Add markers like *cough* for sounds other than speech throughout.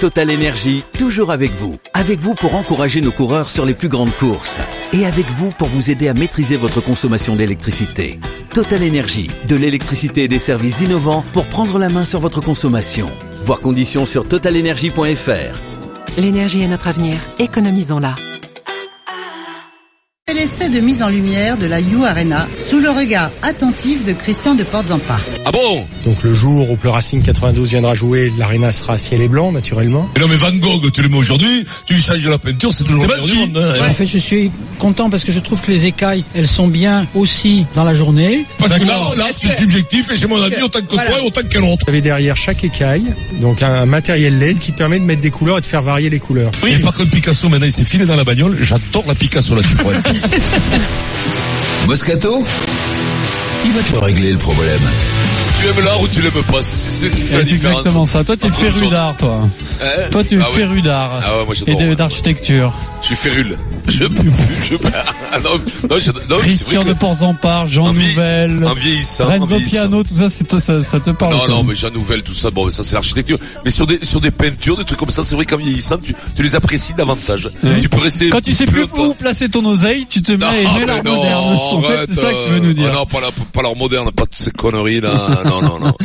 Total Énergie, toujours avec vous. Avec vous pour encourager nos coureurs sur les plus grandes courses. Et avec vous pour vous aider à maîtriser votre consommation d'électricité. Total Énergie, de l'électricité et des services innovants pour prendre la main sur votre consommation. Voir conditions sur totalenergie.fr. L'énergie est notre avenir. Économisons-la. De mise en lumière de la You Arena sous le regard attentif de Christian de Portes-en-Parc. Ah bon? Donc le jour où le Racing 92 viendra jouer, l'arena sera ciel et blanc naturellement. Mais non mais Van Gogh, tu le mets aujourd'hui, tu lui changes la peinture, c'est toujours le meilleur du monde. hein. En fait, je suis content parce que je trouve que les écailles, elles sont bien aussi dans la journée. Parce que là, là c'est subjectif et c'est mon avis autant que toi et autant que l'autre. Vous avez derrière chaque écaille donc un matériel LED qui permet de mettre des couleurs et de faire varier les couleurs. Et par contre Picasso maintenant il s'est filé dans la bagnole, j'adore la Picasso là-dessus. *laughs* Moscato Il va te régler le problème. tu aimes l'art ou tu l'aimes pas, c'est la exactement ça. Toi, tu es Entre féru d'art, toi. Hein Toi, tu es Ah oui. féru d'art. Ah ouais, moi Et d'architecture. Je suis férule. Je, je, *laughs* ah non, non, je- non, Christian de Ports-en-Part, Jean En vie- Nouvelle, en vieillissant, en Renzo vieillissant. Piano, tout ça, c'est- ça, ça te parle. Non, non, mais Jean Nouvel, tout ça, bon, mais ça c'est l'architecture. Mais sur des, sur des peintures, des trucs comme ça, c'est vrai qu'en vieillissant, tu, tu les apprécies davantage. Oui. Tu peux rester Quand tu sais plus où placer ton oseille, tu te mets Non, à aimer l'art moderne. En fait, arrête, c'est ça que tu veux nous dire. ah non, pas l'art, pas l'art moderne, pas toutes ces conneries là. non, non, non, non. *laughs*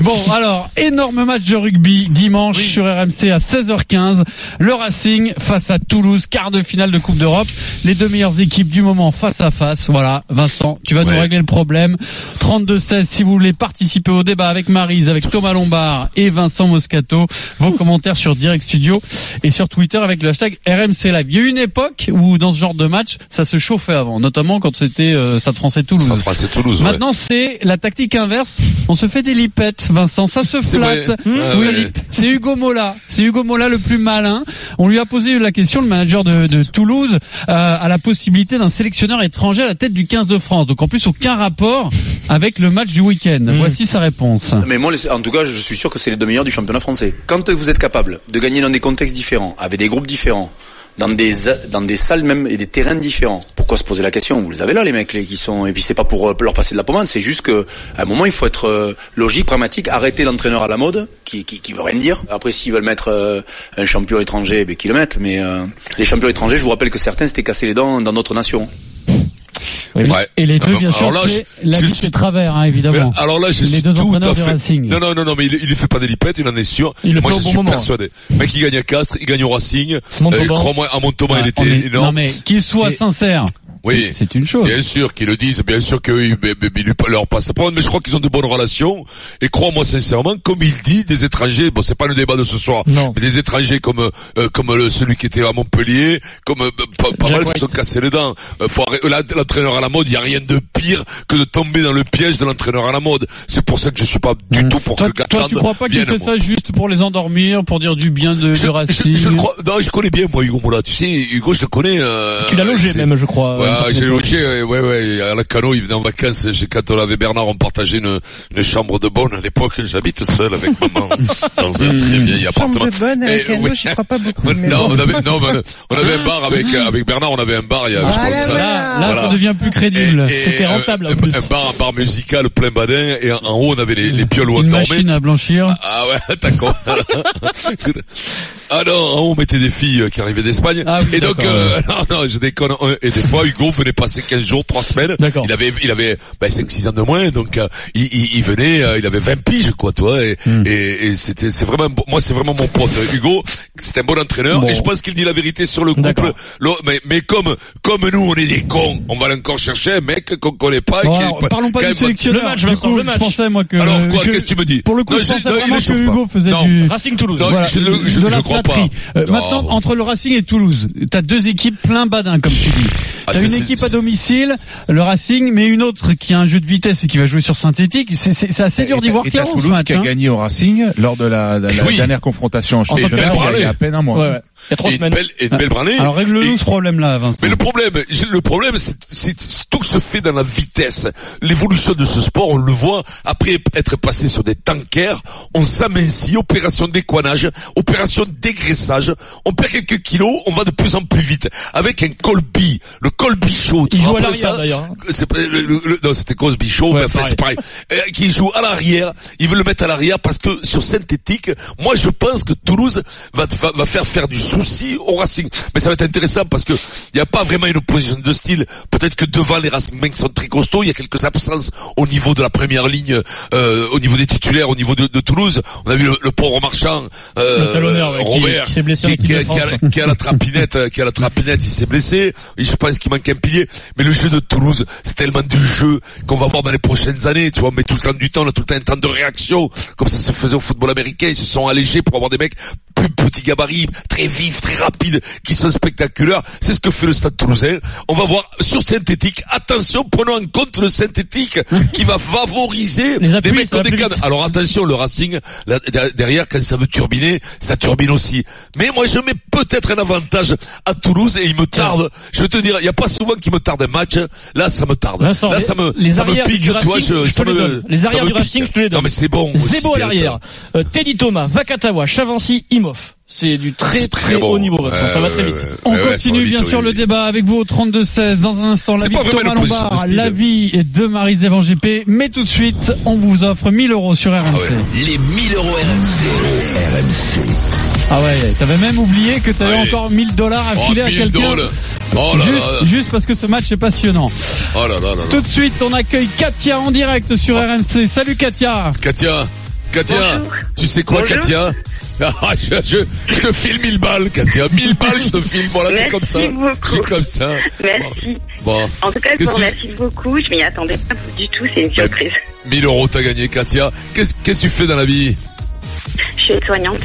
Bon, alors, énorme match de rugby dimanche sur RMC à 16h15. Le Racing face à Toulouse, quart de finale de Coupe d'Europe. Les deux meilleures équipes du moment face à face. Voilà, Vincent, tu vas nous régler le problème. 32-16 si vous voulez participer au débat avec Marise, avec Thomas Lombard et Vincent Moscato. Vos commentaires sur Direct Studio et sur Twitter avec le hashtag RMC Live. Il y a eu une époque où dans ce genre de match, ça se chauffait avant, notamment quand c'était euh, Stade Français Toulouse. Ça fera, c'est Toulouse. Maintenant, c'est la tactique inverse. On se fait des lipettes, Vincent. Ça se flatte. Mmh. Ah Oui, ouais. c'est Hugo Mola. C'est Hugo Mola le plus malin. On lui a posé la question, le manager de, de Toulouse, euh, à la possibilité d'un sélectionneur étranger à la tête du 15 de France. Donc en plus, aucun rapport avec le match du week-end. Mmh. Voici sa réponse. Mais moi, en tout cas, je suis sûr que c'est les deux meilleurs du championnat français. Quand vous êtes capable de gagner dans des contextes différents, avec des groupes différents, dans des dans des salles même et des terrains différents, pourquoi se poser la question? Vous les avez là, les mecs, qui sont. Et puis c'est pas pour euh, leur passer de la pommade, c'est juste que à un moment, il faut être euh, logique, pragmatique, arrêter l'entraîneur à la mode, qui, qui veut rien dire. Après, s'ils veulent mettre euh, un champion étranger, ben qu'ils le mettent. Mais euh, les champions étrangers, je vous rappelle que certains s'étaient cassés les dents dans d'autres Ouais. Et les deux, Ah, bien sûr, c'est la vie de travers, hein, évidemment. alors là, je Les suis deux tout entraîneurs à fait. Racing. Non, non, non, non, mais il, il ne fait pas des lipettes, il en est sûr. Il le Moi, fait au je bon suis moment. persuadé. Mec, il gagne à Castres, il gagne au Racing. Euh, Crois-moi, à Montauban, il Ah, était on est- énorme. Non mais qu'il soit Et- sincère, Oui. c'est- une chose. Bien sûr qu'ils le disent, bien sûr qu'ils leur passent parole, mais je crois qu'ils ont de bonnes relations. Et crois-moi sincèrement, comme il dit, des étrangers, bon c'est pas le débat de ce soir, Non. mais des étrangers comme euh, comme le- celui qui était à Montpellier, comme euh, pas, pas mal se sont cassés les dents. Euh, l'entraîneur à la mode, il y a rien de pire que de tomber dans le piège de l'entraîneur à la mode. C'est pour ça que je suis pas du Mmh. tout pour Toi, que toi, Gatland tu crois pas qu'il fait ça juste pour les endormir, pour dire du bien de, je, de je, Racing je le crois, non, je connais bien moi Hugo Mola. Tu sais, Hugo, je le connais. Euh, Tu l'as logé même, je crois. Ouais, certaine j'ai logé, ouais, ouais, ouais, à la Cano, il venait en vacances, quand on avait Bernard, on partageait une, une chambre de bonne à l'époque, j'habite seul avec maman, *laughs* dans un très vieil appartement. Chambre de bonne Eh, oui. crois pas *laughs* beaucoup. mais non, bon. on avait, non, mais on avait un bar avec, avec Bernard, on avait un bar, il y a, je Ah crois là ça. là. Là, là, Voilà. ça devient plus crédible. C'était un- rentable, en un, plus. un bar, un bar musical plein badin, et en, en haut on avait les, les pioles où on Une dormait. machine à blanchir. Ah ouais, *laughs* d'accord. Ah non, haut on mettait des filles euh, qui arrivaient d'Espagne. Ah oui, et donc, euh, *laughs* non, non, je déconne. Euh, Et des fois, Hugo venait passer 15 jours, 3 semaines. D'accord. Il avait, il avait, ben, 5-6 ans de moins, donc euh, il, il, il venait, euh, il avait 20 piges, quoi, toi. Et, Hmm. et, et c'était, c'est vraiment, moi, c'est vraiment mon pote. Hugo, c'est un bon entraîneur. Bon. Et je pense qu'il dit la vérité sur le couple. Le- mais, mais comme, comme nous, on est des cons, on va encore chercher un mec qu'on connaît pas. Bon, alors, pas- parlons pas du sélectionneur. Le match, Du coup, le Je match. pensais moi que. Alors quoi, que- qu'est-ce que tu me dis Pour le coup, Non, je je- pensais non, vraiment que. Hugo faisait Non. du. Racing Toulouse. Non, Voilà, je Euh, maintenant, entre le Racing et Toulouse, t'as deux équipes plein badin, comme tu dis. Ah, T'as une équipe à domicile, le Racing, mais une autre qui a un jeu de vitesse et qui va jouer sur synthétique. C'est- C'est c'est assez dur d'y voir clair ce match. qui a hein. gagné au Racing lors de la, de la Oui. dernière confrontation en championnat il y a- il y parler. a à peine un mois. Ouais, ouais. Il y a trois et semaines. belle, et belle branlée. Alors règle-nous ce problème-là, Vincent. mais le problème, le problème, c'est, c'est tout se fait dans la vitesse. L'évolution de ce sport, on le voit, après être passé sur des tankers, on s'amincit, opération d'équanage, opération dégraissage, on perd quelques kilos, on va de plus en plus vite. Avec un Colby, le Tu Il joue à l'arrière d'ailleurs. le- non, c'était Cosby Show, Ouais, mais enfin, c'est pareil. Euh, qui joue à l'arrière, il veut le mettre à l'arrière parce que sur synthétique, moi je pense que Toulouse va, va, va faire faire du souci au Racing. Mais ça va être intéressant parce que il n'y a pas vraiment une opposition de style. Peut-être que devant les Racing Men qui sont très costauds, il y a quelques absences au niveau de la première ligne, euh, au niveau des titulaires, au niveau de, de Toulouse. On a vu le, le pauvre marchand, euh, Le ouais, Robert, qui s'est blessé en qui, qui a, qui a- qui a la trapinette, euh, qui a la trapinette, il s'est blessé. Et je pense qu'il manque un pilier. Mais le jeu de Toulouse, c'est tellement du jeu qu'on va voir dans les prochaines années. Tu vois, met tout le temps du temps, on a tout le temps un temps de réaction, comme ça se faisait au football américain. Ils se sont allégés pour avoir des mecs plus petits gabarits, très vifs, très rapides, qui sont spectaculaires. C'est ce que fait le Stade Toulousain. On va voir sur synthétique. Attention, prenons en compte le synthétique qui va favoriser Les les, appuis, mecs décade. vite. Alors attention, le Racing là, der- derrière quand ça veut turbiner, ça turbine aussi. Mais moi je mets peut-être un avantage à Toulouse et il me tarde. Je veux te dire, il y a pas souvent qu'il me tarde un match. Là, ça me tarde. Vincent, là, ça me les ça me pique, tu vois. Je, je ça les me-. Les ça arrières me du pique. Racing, je te les donne. Non mais c'est bon. aussi, Zebo à l'arrière, euh, Teddy Thomas, Vakatawa, Chavancy, C'est du très très, bon. haut niveau, ça va très vite. On Ouais, continue bien sûr oui. le débat avec vous au 32-16. Dans un instant, l'avis pas de Thomas Lombard, l'avis de Marie Van GP. Mais tout de suite, on vous offre 1000 euros sur RMC. Ah ouais. Les 1000 euros RMC. RMC. Ah ouais, t'avais même oublié que t'avais Ouais. encore 1000 dollars à Oh, filer à 1000 quelqu'un. Oh Juste, parce que ce match est passionnant. Oh là là là là. Tout de suite, on accueille Katia en direct sur RMC. Salut Katia. Katia, Katia, tu sais quoi, Bonjour. Katia? Ah, je, je, je te file 1000 balles, Katia. 1000 balles, je te file. Voilà, c'est comme ça. beaucoup. C'est comme ça. Merci. Bon. En tout cas, je vous tu- remercie beaucoup. Je m'y attendais pas du tout. C'est une surprise. 1000 euros, t'as gagné, Katia. Qu'est-ce qu'est-ce que tu fais dans la vie? Je suis soignante.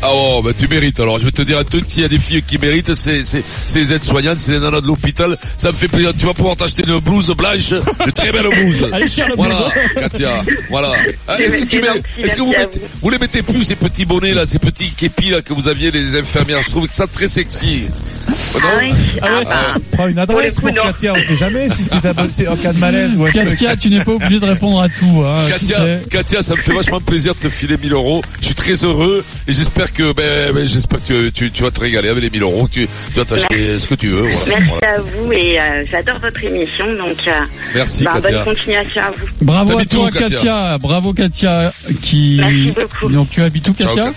Ah oh, bah tu mérites. Alors, je vais te dire un truc. S'il y a des filles qui méritent, c'est c'est c'est les aides-soignantes, c'est les nanas de l'hôpital. Ça me fait plaisir. Tu vas pouvoir t'acheter une blouse blanche, une très belle blouse. Allez, cher le Voilà. Katia. Voilà. Ah, *laughs* Est-ce que tu mets, est-ce que vous mettez, vous. les mettez plus ces petits bonnets là, ces petits képis là que vous aviez les infirmières? Je trouve que ça très sexy. Oh, non Ah oui. Ah, bah, Prends une adresse Pour. Katia, on sait jamais si c'est en cas de malaise ou. Katia, tu n'es pas obligé de répondre à tout. Hein, Katia. Katia, ça me fait vachement plaisir de te filer 1000 euros. Je suis très heureux et j'espère que, ben, ben, j'espère que tu, tu vas te régaler avec les 1000 euros. Tu, tu vas t'acheter ce que tu veux. Voilà. Merci Voilà. à vous et euh, j'adore votre émission. Donc, euh, Merci, bah, Katia. bonne continuation à vous. Bravo à toi où, Katia Katia? Bravo Katia qui. Merci beaucoup. Donc tu habites où Ciao, Katia?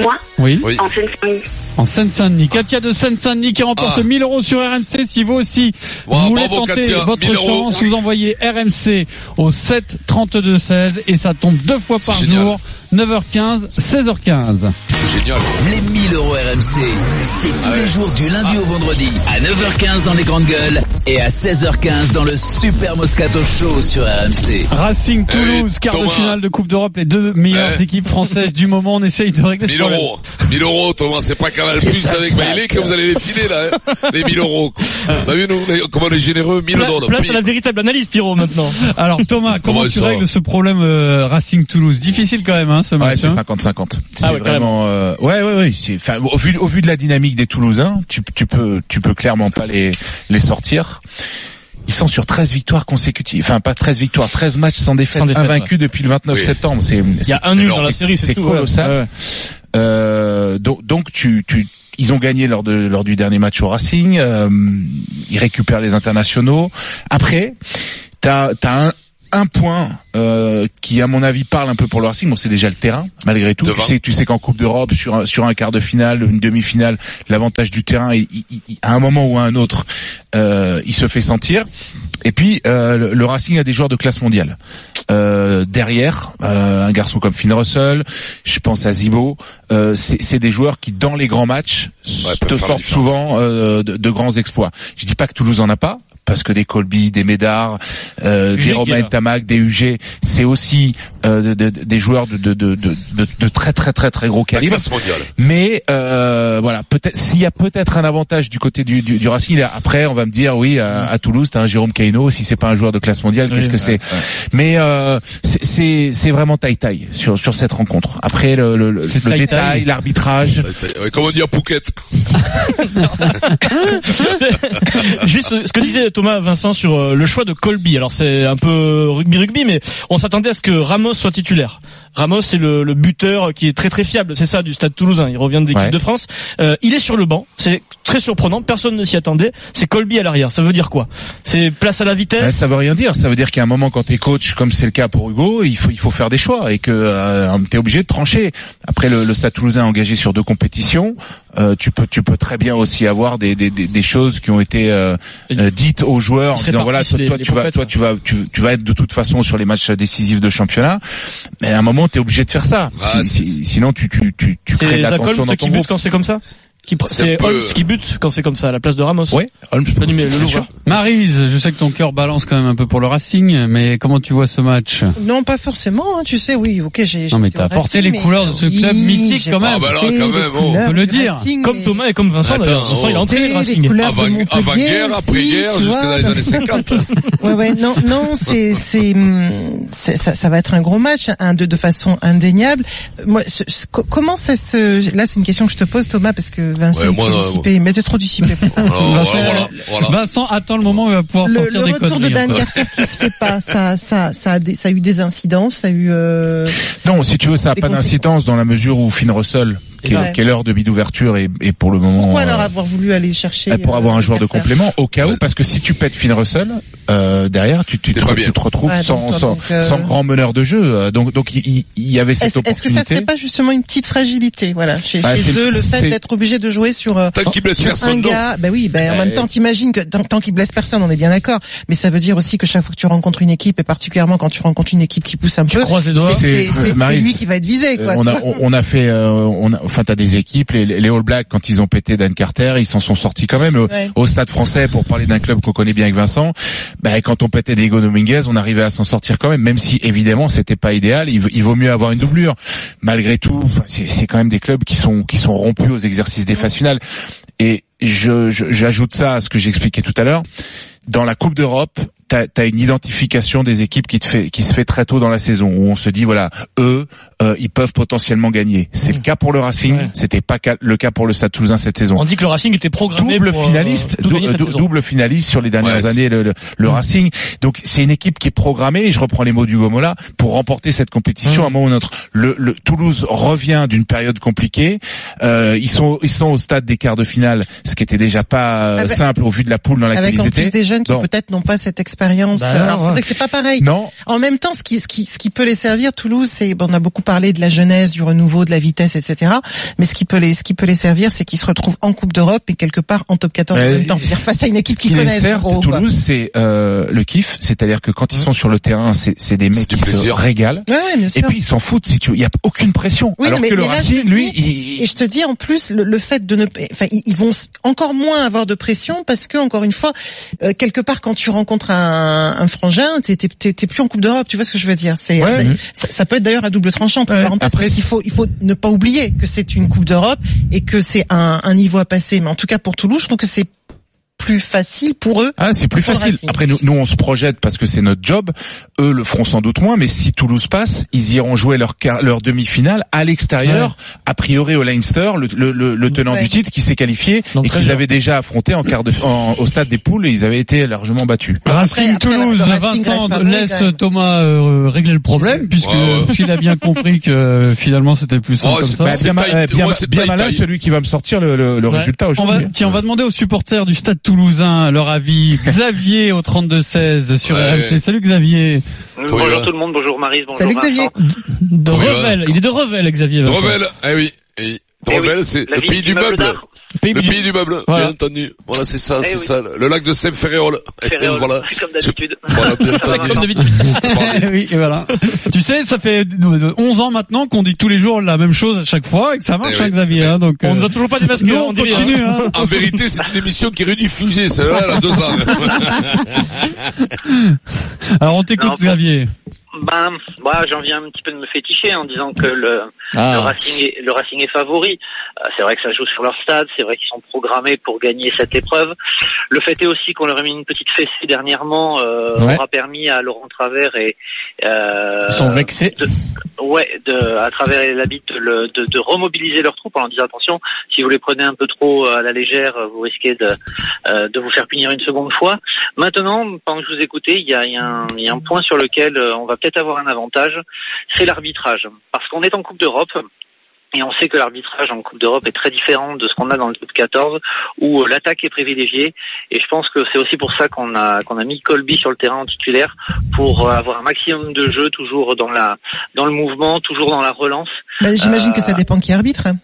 Moi, Oui. Oui. en Seine-Saint-Denis. En Seine-Saint-Denis. Katia de Seine-Saint-Denis qui remporte Ah. 1000 euros sur RMC. Si vous aussi, Wow, vous voulez bravo, tenter Katia. votre 1000 euros. chance, vous envoyez RMC au 7 32 16 et ça tombe deux fois par génial. jour. 9h15, 16h15. C'est génial. Les 1000 euros RMC, c'est tous les jours du lundi au vendredi à 9h15 dans les grandes gueules et à 16h15 dans le Super Moscato Show sur RMC. Racing Toulouse, Eh, quart de finale de Coupe d'Europe, les deux meilleures Eh. équipes françaises du moment. On essaye de régler ce 1000 problème. euros. 1000 euros, Thomas, c'est pas Canal Plus avec Maïlé que vous allez les filer, là, hein. Les 1000 euros. T'as vu, nous, les- comment on est généreux? 1000 Pla- dollars. Place à la véritable analyse, Pierrot, maintenant. *laughs* Alors Thomas, comment, Comment tu ça règles ce problème euh, Racing Toulouse? Difficile quand même, hein, ce Ouais, match. c'est hein. 50-50. C'est Ah ouais, vraiment. Euh, ouais, ouais, ouais. C'est, enfin, au vu, au vu de la dynamique des Toulousains, tu, tu peux, tu peux clairement pas les, les sortir. Ils sont sur 13 victoires consécutives. Enfin, pas 13 victoires, 13 matchs sans défaite, Sans défaite, invaincus depuis le 29 Oui. septembre. C'est, Il y a un nul dans la série, c'est colossal. Ouais, ouais. Euh, donc, donc tu, tu, ils ont gagné lors de lors du dernier match au Racing. euh, ils récupèrent les internationaux. Après, t'as as un un point euh, qui à mon avis parle un peu pour le Racing, bon c'est déjà le terrain malgré tout. Devant. Tu sais, tu sais qu'en Coupe d'Europe sur un, sur un quart de finale, une demi-finale, l'avantage du terrain, il- il- il- à un moment ou à un autre, euh, il se fait sentir. Et puis euh, le, le Racing a des joueurs de classe mondiale. Euh, derrière, euh, un garçon comme Finn Russell, je pense à Zibo, euh, c'est des joueurs qui dans les grands matchs Ouais, te différence. souvent euh, de, de grands exploits. Je dis pas que Toulouse en a pas, parce que des Colby, des Médard, euh, des Romain. Tamac, des UG, c'est aussi euh, de- de- des joueurs de, de, de, de, de- de très très très très gros calibre. classe mondiale. Mais euh, voilà, peut-être s'il y a peut-être un avantage du côté du, du, du Racing. Après, on va me dire oui, à, à Toulouse, t'as un Jérôme Caino. Si c'est pas un joueur de classe mondiale, qu'est-ce que c'est? Mais euh, c'est- c'est c'est vraiment taille taille sur sur cette rencontre. Après le, le, le, détail, l'arbitrage. Ouais, Comme on dit à Phuket. *laughs* Juste ce que disait Thomas Vincent sur euh, le choix de Colby. Alors c'est un peu rugby rugby, mais on s'attendait à ce que Ramos soit titulaire. Ramos c'est le, le buteur qui est très très fiable, c'est ça du Stade Toulousain. Il revient de l'équipe Ouais. de France. Euh, il est sur le banc, c'est très surprenant. Personne ne s'y attendait. C'est Colby à l'arrière. Ça veut dire quoi? C'est place à la vitesse? ça veut rien dire. Ça veut dire qu'à un moment, quand t'es coach, comme c'est le cas pour Hugo, il faut il faut faire des choix et que euh, t'es obligé de trancher. Après, le, le Stade Toulousain engagé sur deux compétitions. Euh, tu peux tu peux très bien aussi avoir des des, des, des choses qui ont été euh, euh, dites aux joueurs en disant voilà toi, les- toi, les tu vas toi tu vas tu, tu vas être de toute façon sur les matchs décisifs de championnat. Mais à un moment, t'es obligé de faire ça. Ah, Si- si- sinon, tu tu tu tu crées de l'attention Holmes dans ton groupe. quand c'est comme ça? Qui pr- C'est peu- Holmes qui bute quand c'est comme ça à la place de Ramos. Ouais, Holmes, L'animer, le sûr. hein. Marise, je sais que ton cœur balance quand même un peu pour le Racing, mais comment tu vois ce match? Non, pas forcément. hein, tu sais, oui, ok, j'ai. Non mais t'as porté les couleurs de ce club Oui, mythique quand même. Ah bah là, porté quand les même, oh. On peut le dire. Racing, Comme mais- Thomas et comme Vincent Attends, d'ailleurs. Vincent il a oh. entraîné le Racing. couleurs de Avant, aussi, après-guerre, tu jusque vois, dans les années 50. *laughs* Ouais, ouais, non, non, c'est, c'est, ça, ça va être un gros match, un de, de façon indéniable. Moi, comment ça se, là, c'est une question que je te pose, Thomas, parce que Vincent Ouais, est moi, trop non, dissipé, mais t'es trop dissipé pour ça. Alors, Vincent, voilà. Vincent attend le moment où il va pouvoir Le, sortir le des retour de conneries. Dan peu. Carter qui se fait pas, ça, ça, ça a, des- ça a eu des incidences, ça a eu. Euh... Non, si tu veux, ça n'a Des pas d'incidence dans la mesure où Finn Russell, est l'heure de bid d'ouverture, et, et pour le moment. Pourquoi euh, alors avoir voulu aller chercher pour euh, avoir un joueur de complément au cas où parce que si tu pètes Finn Russell euh, derrière tu, tu, tu te retrouves Ouais, sans, donc, sans, euh, sans grand meneur de jeu Euh, donc donc il, il- il y avait cette Est-ce est-ce que ça opportunité serait pas justement une petite fragilité, voilà, chez, Bah, chez eux, le fait c'est- d'être obligé de jouer sur euh, Tant qu'il blesse sur un gars, bah oui, ben en Euh, même temps, t'imagines que tant, tant qu'il blesse personne, on est bien d'accord. Mais ça veut dire aussi que chaque fois que tu rencontres une équipe, et particulièrement quand tu rencontres une équipe qui pousse un Tu peu, croises les doigts. c'est lui qui va être visé, Euh, quoi. on a on, on a fait euh, on a, enfin t'as des équipes les, les All Blacks quand ils ont pété Dan Carter ils s'en sont sortis quand même au, Ouais. au stade français pour parler d'un club qu'on connaît bien avec Vincent. Ben quand on pétait Diego Dominguez on arrivait à s'en sortir quand même même si évidemment c'était pas idéal. Il, vaut- il vaut mieux avoir une doublure. Malgré tout c'est quand même des clubs qui sont qui sont rompus aux exercices des phases finales. Et je je- j'ajoute ça à ce que j'expliquais tout à l'heure. Dans la Coupe d'Europe, t'as as une identification des équipes qui te fait qui se fait très tôt dans la saison où on se dit voilà eux euh, ils peuvent potentiellement gagner. C'est le cas pour le Racing, Ouais. c'était pas le cas pour le Stade Toulousain cette saison. On dit que le Racing était programmé Double pour, euh, finaliste, dou- dou- saison. double finaliste sur les dernières Ouais, années le, le, le Racing. Donc c'est une équipe qui est programmée. Et je reprends les mots du Gomola pour remporter cette compétition Mmh. à un moment ou un autre. Le, le Toulouse revient d'une période compliquée. Euh, ils sont ils sont au stade des quarts de finale, ce qui était déjà pas euh, Avec- simple au vu de la poule dans laquelle Avec ils en étaient. plus des jeunes qui peut-être n'ont pas cette expérience. Bah, Alors ouais. c'est vrai que c'est pas pareil. non, En même temps, ce qui, ce qui, ce qui peut les servir, Toulouse, c'est, bon, on a beaucoup parlé de la jeunesse, du renouveau, de la vitesse, etc. Mais ce qui peut les, ce qui peut les servir, c'est qu'ils se retrouvent en Coupe d'Europe et quelque part en top 14 en même temps. C'est-à-dire face à une équipe Ce qui qu'ils les connaissent. sert, gros. Toulouse, c'est euh, le kiff, c'est-à-dire que quand ils sont sur le terrain, c'est c'est des mecs qui se régalent. Ouais, ouais, bien Et sûr. puis ils s'en foutent si tu veux. Il y a aucune pression. Oui, Alors mais- que le Racing, lui, il, Et je te dis en plus le, le fait de ne, enfin ils vont encore moins avoir de pression parce que encore une fois euh, quelque part quand tu rencontres un, un frangin t'es plus en Coupe d'Europe tu vois ce que je veux dire? C'est Ouais. euh, ça, ça peut être d'ailleurs à double tranchant entre Ouais. parenthèses, Après, parce qu'il faut il faut ne pas oublier que c'est une Coupe d'Europe et que c'est un, un niveau à passer mais en tout cas pour Toulouse je trouve que c'est plus facile pour eux Ah, c'est plus facile. Après, nous, nous, on se projette parce que c'est notre job. Eux le feront sans doute moins, mais si Toulouse passe, ils iront jouer leur, leur demi-finale à l'extérieur, a priori au Leinster, le, le, le, le tenant Ouais. du titre qui s'est qualifié Donc, et qu'ils avaient déjà affronté en quart de, en- au stade des poules et ils avaient été largement battus. Racing après, Toulouse, Racing Vincent laisse. Thomas euh, régler le problème puisque Ouais, il a bien compris que euh, finalement c'était plus simple Oh, comme c'est ça. Bah, bien, malin celui qui va me sortir le, le, le Ouais. résultat On va, aujourd'hui. tiens, on va demander aux supporters du Stade Toulousain leur avis. *laughs* Xavier au 32-16 sur Ouais. RMC. Salut Xavier. Bonjour Bonjour tout le monde, bonjour Marise, bonjour salut Vincent. Xavier De Oui, Revel. Il est de Revel, Xavier. Vincent. Revel, eh oui. Et Eh Revel, oui, c'est le pays du meuble. Pays Le du- pays du meuble, Voilà. bien entendu. Voilà, c'est ça, Eh c'est oui. ça. Le lac de Saint-Ferréol. Voilà. *laughs* comme d'habitude. Voilà. Comme *laughs* d'habitude. oui, et voilà. Tu sais, ça fait 11 ans maintenant qu'on dit tous les jours la même chose à chaque fois et que ça marche, Eh hein. Xavier. hein, donc, On euh, nous a toujours pas démasqué, on on continue. Hein. En vérité, c'est une émission qui est rediffusée, celle-là, elle a deux ans. *laughs* Alors on t'écoute. Xavier. Ben, moi, j'en viens un petit peu de me féticher en disant que le, Ah. le Racing est, le Racing est favori. Euh, c'est vrai que ça joue sur leur stade, c'est vrai qu'ils sont programmés pour gagner cette épreuve. Le fait est aussi qu'on leur a mis une petite fessée dernièrement, euh, Ouais. aura permis à Laurent Travers et euh, Ils sont vexés. de, ouais, de, à travers la bite, de, de, de remobiliser leurs troupes en leur disant attention, si vous les prenez un peu trop à la légère, vous risquez de, euh, de vous faire punir une seconde fois. Maintenant, pendant que je vous écoutais, il y a, y a un, il y a un point sur lequel euh, on va peut-être avoir un avantage, c'est l'arbitrage. Parce qu'on est en Coupe d'Europe. Et on sait que l'arbitrage en Coupe d'Europe est très différent de ce qu'on a dans le top 14, où euh, l'attaque est privilégiée. Et je pense que c'est aussi pour ça qu'on a qu'on a mis Colby sur le terrain en titulaire pour euh, avoir un maximum de jeu, toujours dans la dans le mouvement, toujours dans la relance. Bah, J'imagine Euh, que ça dépend qui arbitre. hein.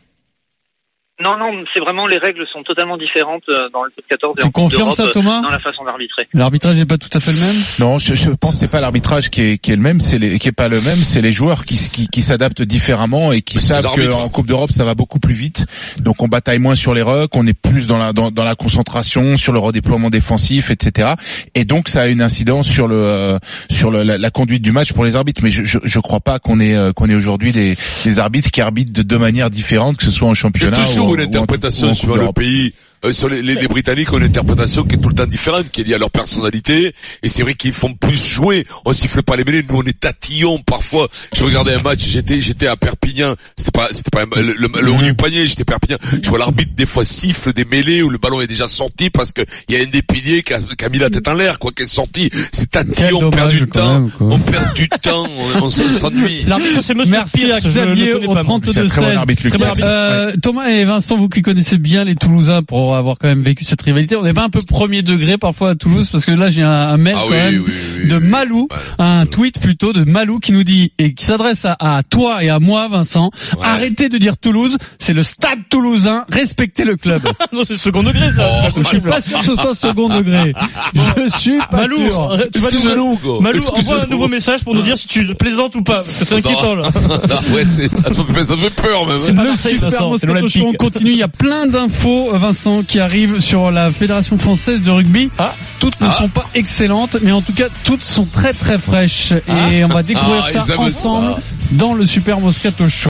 Non, non, c'est vraiment les règles sont totalement différentes euh, dans le top 14 et Tu en confirmes ça, euh, Thomas dans la façon d'arbitrer. L'arbitrage n'est pas tout à fait le même? Non, je, je pense que c'est pas l'arbitrage qui est, qui est le même, c'est qui est pas le même, c'est les joueurs qui, qui, qui s'adaptent différemment et qui savent qu'en Coupe d'Europe ça va beaucoup plus vite. Donc on bataille moins sur les rucks, on est plus dans la dans, dans la concentration, sur le redéploiement défensif, etc. Et donc ça a une incidence sur le euh, sur le- la, la conduite du match pour les arbitres. Mais je je, je crois pas qu'on ait euh, qu'on ait aujourd'hui des, des arbitres qui arbitrent de deux manières différentes, que ce soit en championnat ou en- en Coupe sur le pays. Euh, sur les, les, les Britanniques ont une interprétation qui est tout le temps différente, qui est liée à leur personnalité. Et c'est vrai qu'ils font plus jouer. On siffle pas les mêlées. Nous, on est tatillons parfois. Je regardais un match. J'étais, j'étais à Perpignan. C'était pas, c'était pas un- le, le- le haut du panier. J'étais Perpignan. Je vois l'arbitre des fois siffle des mêlées où le ballon est déjà sorti parce que il y a un des piliers qui a, qui a mis la tête en l'air, quoi, qui est sorti. C'est tatillon. On perd du temps. même, on perd du temps. On, on s'ennuie. L'arbitre, c'est Monsieur Merci à Pierce, Xavier au pas, moi. C'est un 32 très bon arbitre, 16. Lucas. Euh, Thomas et Vincent, vous qui connaissez bien les Toulousains pour avoir quand même vécu cette rivalité, on n'est pas un peu premier degré parfois à Toulouse parce que là j'ai un, un mail Ah quand oui, même oui, oui, de oui. Malou, un tweet plutôt de Malou qui nous dit et qui s'adresse à, à toi et à moi Vincent, Ouais. arrêtez de dire Toulouse, c'est le stade toulousain, respectez le club. *laughs* non, c'est le second degré, ça. Oh, Je suis pas sûr que ce soit second degré. Je suis pas Malou, sûr. tu vas nous- quoi. Malou, envoie un nouveau message pour nous dire si tu plaisantes ou pas, c'est inquiétant, là. *laughs* Non, ouais, c'est, ça, me fait, ça fait peur, même. C'est pas le Super Vincent, continue. Il y a plein d'infos, euh, Qui arrivent sur la Fédération Française de Rugby. Ah. Toutes ne Ah. sont pas excellentes, mais en tout cas, toutes sont très très fraîches. Et on va découvrir Ah, ça ensemble ça. dans le Super Moscato Show.